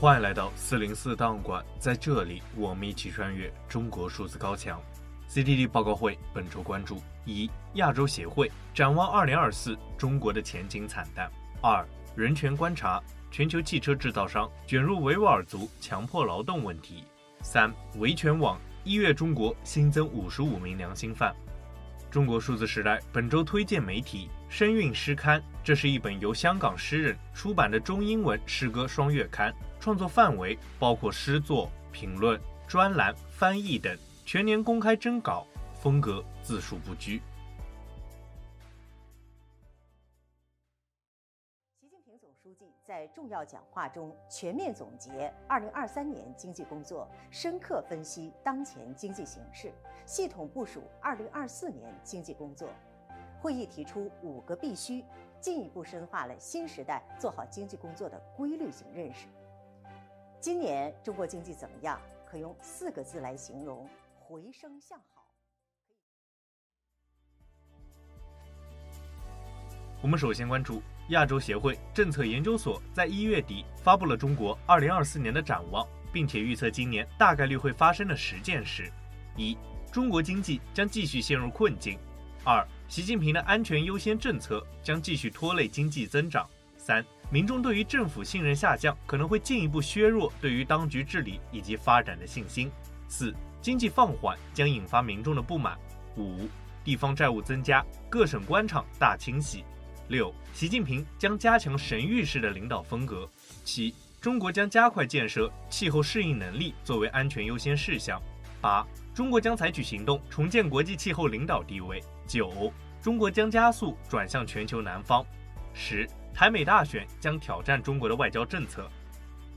欢迎来到四零四档案馆，在这里，我们一起穿越中国数字高墙。CTD 报告会本周关注：一、亚洲协会展望二零二四，中国的前景惨淡；二、人权观察，全球汽车制造商卷入维吾尔族强迫劳动问题；三、维权网一月中国新增五十五名良心犯。中国数字时代本周推荐媒体声韵诗刊，这是一本由香港诗人出版的中英文诗歌双月刊。创作范围包括诗作、评论、专栏、翻译等，全年公开征稿，风格字数不拘。习近平总书记在重要讲话中全面总结二零二三年经济工作，深刻分析当前经济形势，系统部署二零二四年经济工作。会议提出五个必须，进一步深化了新时代做好经济工作的规律性认识。今年中国经济怎么样？可用四个字来形容：回升向好。我们首先关注亚洲协会政策研究所在一月底发布了中国二零二四年的展望，并且预测今年大概率会发生的十件事：一、中国经济将继续陷入困境；二、习近平的安全优先政策将继续拖累经济增长；三、民众对于政府信任下降，可能会进一步削弱对于当局治理以及发展的信心。四、经济放缓将引发民众的不满。五、地方债务增加，各省官场大清洗。六、习近平将加强神諭式的领导风格。七、中国将加快建设气候适应能力作为安全优先事项。八、中国将采取行动重建国际气候领导地位。九、中国将加速转向全球南方。十。台美大选将挑战中国的外交政策。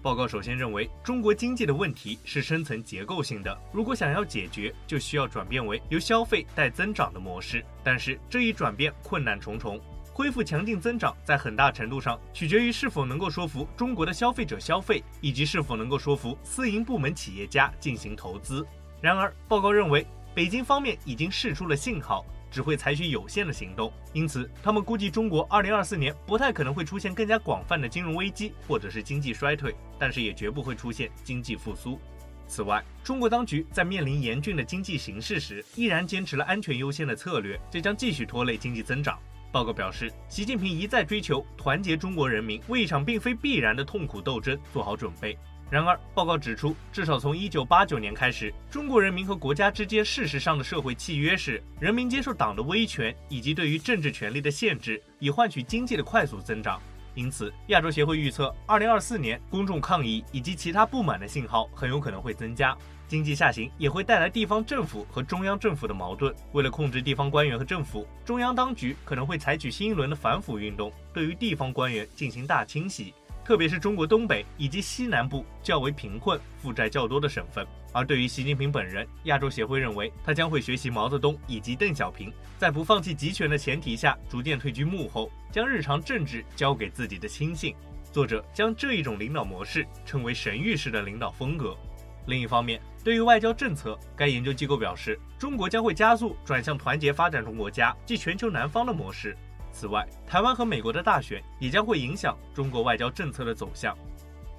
报告首先认为，中国经济的问题是深层结构性的，如果想要解决，就需要转变为由消费带增长的模式。但是这一转变困难重重，恢复强劲增长在很大程度上取决于是否能够说服中国的消费者消费，以及是否能够说服私营部门企业家进行投资。然而，报告认为，北京方面已经释出了信号。只会采取有限的行动，因此他们估计中国2024年不太可能会出现更加广泛的金融危机或者是经济衰退，但是也绝不会出现经济复苏。此外，中国当局在面临严峻的经济形势时，依然坚持了安全优先的策略，这将继续拖累经济增长。报告表示，习近平一再追求团结中国人民，为一场并非必然的痛苦斗争做好准备。然而，报告指出，至少从1989年开始，中国人民和国家之间事实上的社会契约是，人民接受党的威权以及对于政治权力的限制，以换取经济的快速增长。因此，亚洲协会预测，2024年公众抗议以及其他不满的信号很有可能会增加，经济下行也会带来地方政府和中央政府的矛盾。为了控制地方官员和政府，中央当局可能会采取新一轮的反腐运动，对于地方官员进行大清洗。特别是中国东北以及西南部较为贫困、负债较多的省份。而对于习近平本人，亚洲协会认为他将会学习毛泽东以及邓小平，在不放弃集权的前提下，逐渐退居幕后，将日常政治交给自己的亲信。作者将这一种领导模式称为神谕式的领导风格。另一方面，对于外交政策，该研究机构表示，中国将会加速转向团结发展中国家及全球南方的模式。此外，台湾和美国的大选也将会影响中国外交政策的走向。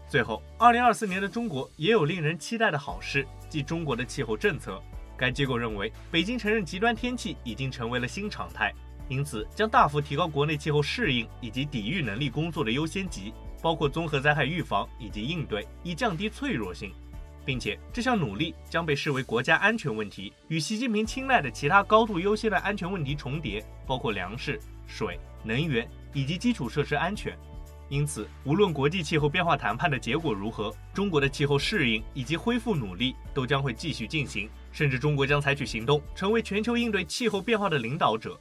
最后，二零二四年的中国也有令人期待的好事，即中国的气候政策。该机构认为，北京承认极端天气已经成为了新常态，因此将大幅提高国内气候适应以及抵御能力工作的优先级，包括综合灾害预防以及应对，以降低脆弱性，并且这项努力将被视为国家安全问题，与习近平青睐的其他高度优先的安全问题重叠，包括粮食。水、能源以及基础设施安全，因此，无论国际气候变化谈判的结果如何，中国的气候适应以及恢复努力都将会继续进行，甚至中国将采取行动，成为全球应对气候变化的领导者。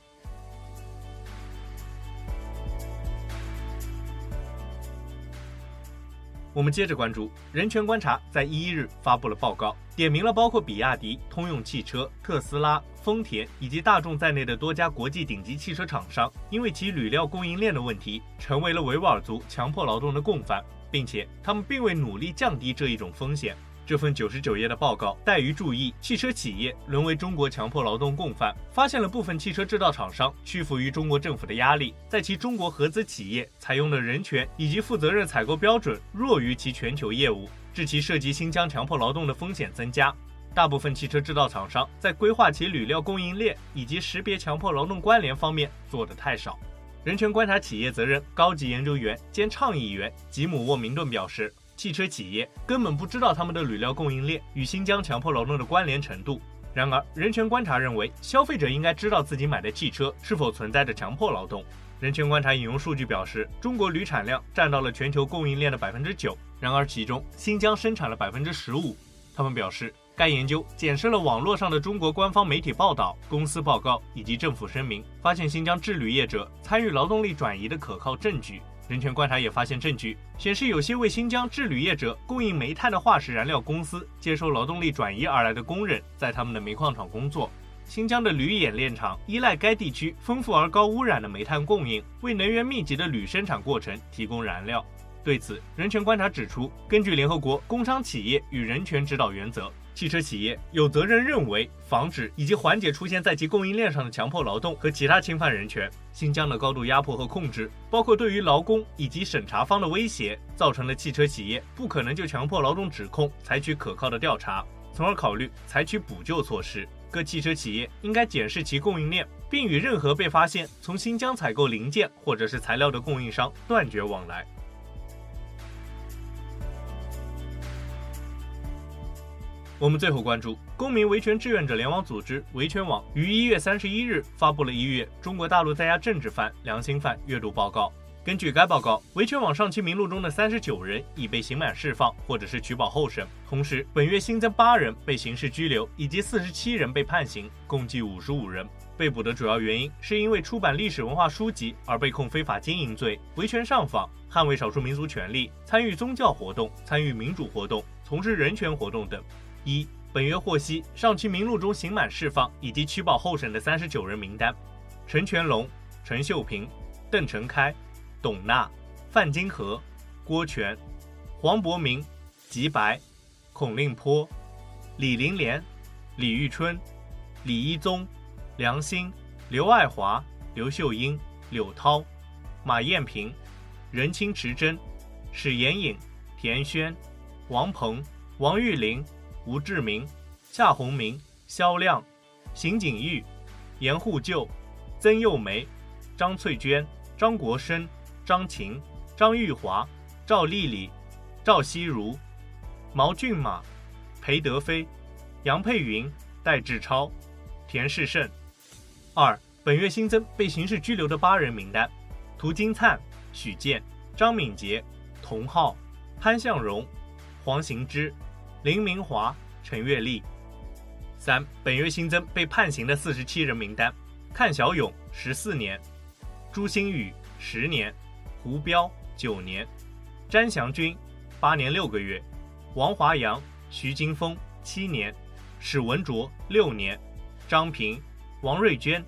我们接着关注人权观察，在一日发布了报告，点名了包括比亚迪、通用汽车、特斯拉、丰田以及大众在内的多家国际顶级汽车厂商，因为其铝料供应链的问题，成为了维吾尔族强迫劳动的共犯，并且他们并未努力降低这一种风险。这份九十九页的报告带于注意汽车企业沦为中国强迫劳动共犯，发现了部分汽车制造厂商屈服于中国政府的压力，在其中国合资企业采用的人权以及负责任采购标准弱于其全球业务，致其涉及新疆强迫劳动的风险增加。大部分汽车制造厂商在规划其铝料供应链以及识别强迫劳动关联方面做得太少。人权观察企业责任高级研究员兼倡议员吉姆沃明顿表示，汽车企业根本不知道他们的铝料供应链与新疆强迫劳动的关联程度。然而，人权观察认为，消费者应该知道自己买的汽车是否存在着强迫劳动。人权观察引用数据表示，中国铝产量占到了全球供应链的百分之九，然而其中新疆生产了百分之十五。他们表示。该研究检视了网络上的中国官方媒体报道、公司报告以及政府声明，发现新疆制铝业者参与劳动力转移的可靠证据。人权观察也发现证据显示，有些为新疆制铝业者供应煤炭的化石燃料公司接收劳动力转移而来的工人，在他们的煤矿厂工作。新疆的铝冶炼厂依赖该地区丰富而高污染的煤炭供应，为能源密集的铝生产过程提供燃料。对此，人权观察指出，根据联合国工商企业与人权指导原则。汽车企业有责任认为，防止以及缓解出现在其供应链上的强迫劳动和其他侵犯人权。新疆的高度压迫和控制，包括对于劳工以及审查方的威胁，造成了汽车企业不可能就强迫劳动指控采取可靠的调查，从而考虑采取补救措施。各汽车企业应该检视其供应链，并与任何被发现从新疆采购零件或者是材料的供应商断绝往来。我们最后关注公民维权志愿者联网组织维权网于一月三十一日发布了一月中国大陆在押政治犯、良心犯月度报告。根据该报告，维权网上期名录中的三十九人已被刑满释放或者是取保候审，同时本月新增八人被刑事拘留，以及四十七人被判刑，共计五十五人。被捕的主要原因是因为出版历史文化书籍而被控非法经营罪、维权上访、捍卫少数民族权利、参与宗教活动、参与民主活动、从事人权活动等。一、本月获悉上期名录中刑满释放以及取保候审的三十九人名单：陈全龙、陈秀平、邓成开、董娜、范金河、郭全、黄伯明、吉白、孔令坡、李林莲、李玉春、李一宗、梁鑫、刘爱华、刘秀英、柳涛、马艳平、任清池珍、史延颖、田轩、王鹏、王玉林。吴志明、夏宏明、肖亮、邢景玉、严护旧、曾幼梅、张翠娟、张国生、张琴、张玉华、赵丽丽、赵希如、毛俊马、裴德飞、杨佩云、戴志超、田世胜。二、本月新增被刑事拘留的八人名单：涂金灿、许健、张敏杰、童浩、潘向荣、黄行之。林明华、陈月丽。三、本月新增被判刑的四十七人名单：阚小勇十四年，朱新宇十年，胡彪九年，詹祥军八年六个月，王华阳、徐金峰七年，史文卓六年，张平、王瑞娟、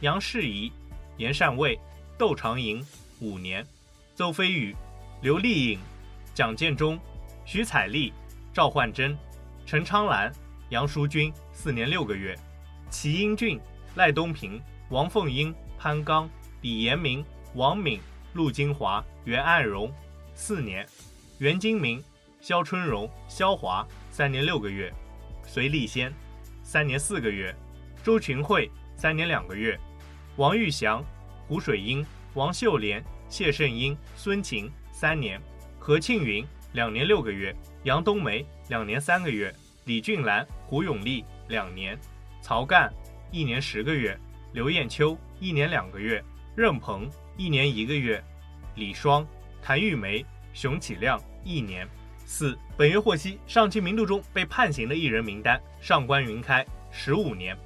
杨世仪、严善卫、窦长营五年，邹飞宇、刘丽颖、蒋建忠、徐彩丽。赵焕珍、陈昌兰、杨淑君四年六个月；齐英俊、赖东平、王凤英、潘刚、李延明、王敏、陆金华、袁爱荣四年；袁金明、肖春荣、肖华三年六个月；隋立先三年四个月；周群慧三年两个月；王玉祥、胡水英、王秀莲、谢胜英、孙晴三年；何庆云两年六个月。杨冬梅两年三个月，李俊兰、胡永利两年，曹干一年十个月，刘艳秋一年两个月，任鹏一年一个月，李双、谭玉梅、熊启亮一年。四、本月获悉上期名录中被判刑的一人名单：上官云开十五年。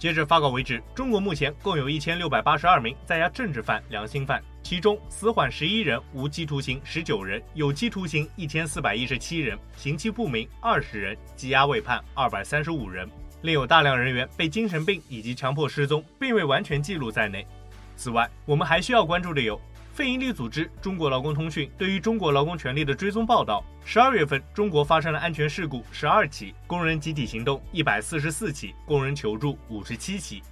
截至发稿为止，中国目前共有一千六百八十二名在押政治犯、良心犯。其中死缓十一人，无期徒刑十九人，有期徒刑一千四百一十七人，刑期不明二十人，羁押未判二百三十五人，另有大量人员被精神病以及强迫失踪，并未完全记录在内。此外，我们还需要关注的有：非盈利组织中国劳工通讯对于中国劳工权利的追踪报道，十二月份中国发生了安全事故十二起，工人集体行动一百四十四起，工人求助五十七起。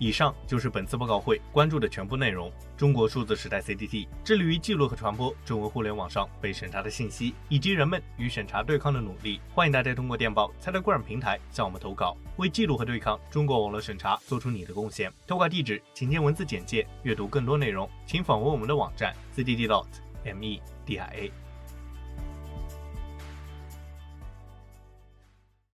以上就是本次报告会关注的全部内容。中国数字时代 CDT 致力于记录和传播中文互联网上被审查的信息，以及人们与审查对抗的努力。欢迎大家通过电报、Telegram 平台向我们投稿，为记录和对抗中国网络审查做出你的贡献。投稿地址请见文字简介。阅读更多内容，请访问我们的网站 cddlotmedia。